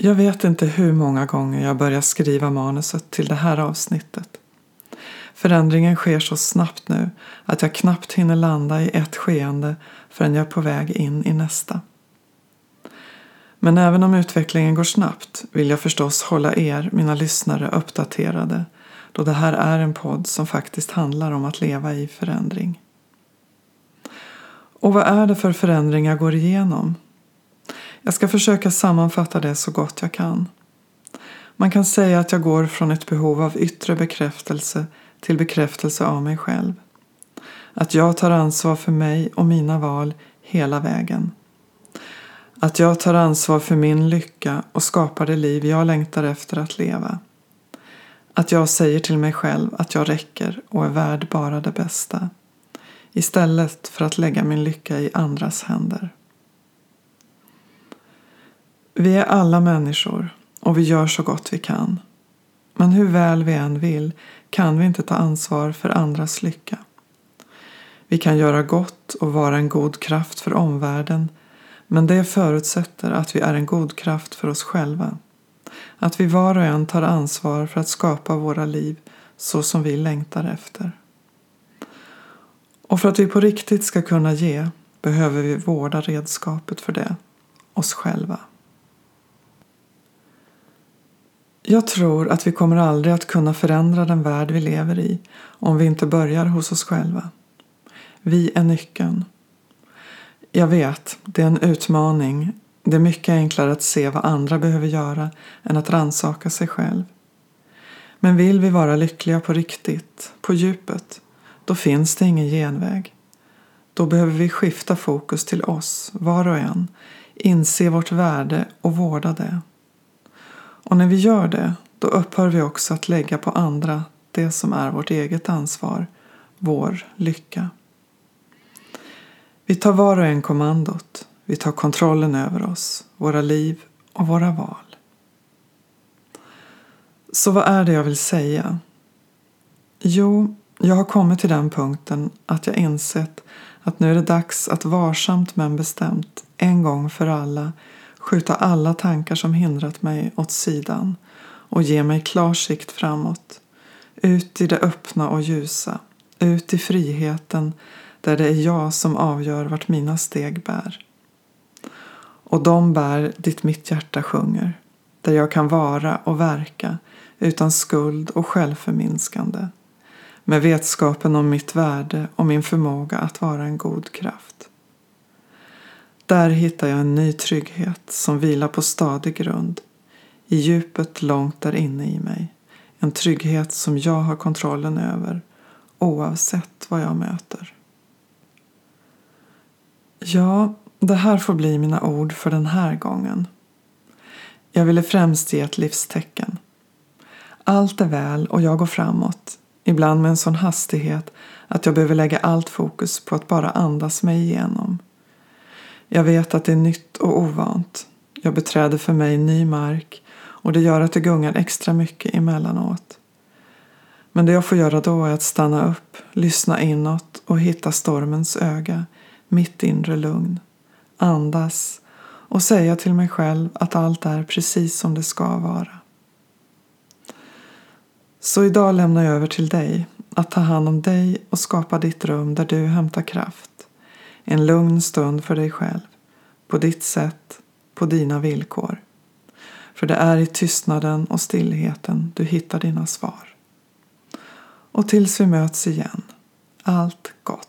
Jag vet inte hur många gånger jag börjar skriva manuset till det här avsnittet. Förändringen sker så snabbt nu att jag knappt hinner landa i ett skeende förrän jag är på väg in i nästa. Men även om utvecklingen går snabbt vill jag förstås hålla er, mina lyssnare, uppdaterade då det här är en podd som faktiskt handlar om att leva i förändring. Och vad är det för förändring jag går igenom? Jag ska försöka sammanfatta det så gott jag kan. Man kan säga att jag går från ett behov av yttre bekräftelse till bekräftelse av mig själv. Att jag tar ansvar för mig och mina val hela vägen. Att jag tar ansvar för min lycka och skapar det liv jag längtar efter att leva. Att jag säger till mig själv att jag räcker och är värd bara det bästa. Istället för att lägga min lycka i andras händer. Vi är alla människor och vi gör så gott vi kan. Men hur väl vi än vill kan vi inte ta ansvar för andras lycka. Vi kan göra gott och vara en god kraft för omvärlden men det förutsätter att vi är en god kraft för oss själva. Att vi var och en tar ansvar för att skapa våra liv så som vi längtar efter. Och för att vi på riktigt ska kunna ge behöver vi vårda redskapet för det, oss själva. Jag tror att vi kommer aldrig att kunna förändra den värld vi lever i om vi inte börjar hos oss själva. Vi är nyckeln. Jag vet, det är en utmaning. Det är mycket enklare att se vad andra behöver göra än att ransaka sig själv. Men vill vi vara lyckliga på riktigt, på djupet, då finns det ingen genväg. Då behöver vi skifta fokus till oss, var och en, inse vårt värde och vårda det. Och när vi gör det, då upphör vi också att lägga på andra det som är vårt eget ansvar, vår lycka. Vi tar var och en kommandot. Vi tar kontrollen över oss, våra liv och våra val. Så vad är det jag vill säga? Jo, jag har kommit till den punkten att jag insett att nu är det dags att varsamt men bestämt, en gång för alla, skjuta alla tankar som hindrat mig åt sidan och ge mig klar sikt framåt. Ut i det öppna och ljusa, ut i friheten där det är jag som avgör vart mina steg bär. Och de bär dit mitt hjärta sjunger, där jag kan vara och verka utan skuld och självförminskande, med vetskapen om mitt värde och min förmåga att vara en god kraft. Där hittar jag en ny trygghet som vilar på stadig grund, i djupet långt där inne i mig. En trygghet som jag har kontrollen över, oavsett vad jag möter. Ja, det här får bli mina ord för den här gången. Jag ville främst ge ett livstecken. Allt är väl och jag går framåt, ibland med en sån hastighet att jag behöver lägga allt fokus på att bara andas mig igenom. Jag vet att det är nytt och ovant. Jag beträder för mig ny mark och det gör att det gungar extra mycket emellanåt. Men det jag får göra då är att stanna upp, lyssna inåt och hitta stormens öga mitt inre lugn, andas och säga till mig själv att allt är precis som det ska vara. Så idag lämnar jag över till dig att ta hand om dig och skapa ditt rum där du hämtar kraft. En lugn stund för dig själv, på ditt sätt, på dina villkor. För det är i tystnaden och stillheten du hittar dina svar. Och tills vi möts igen, allt gott.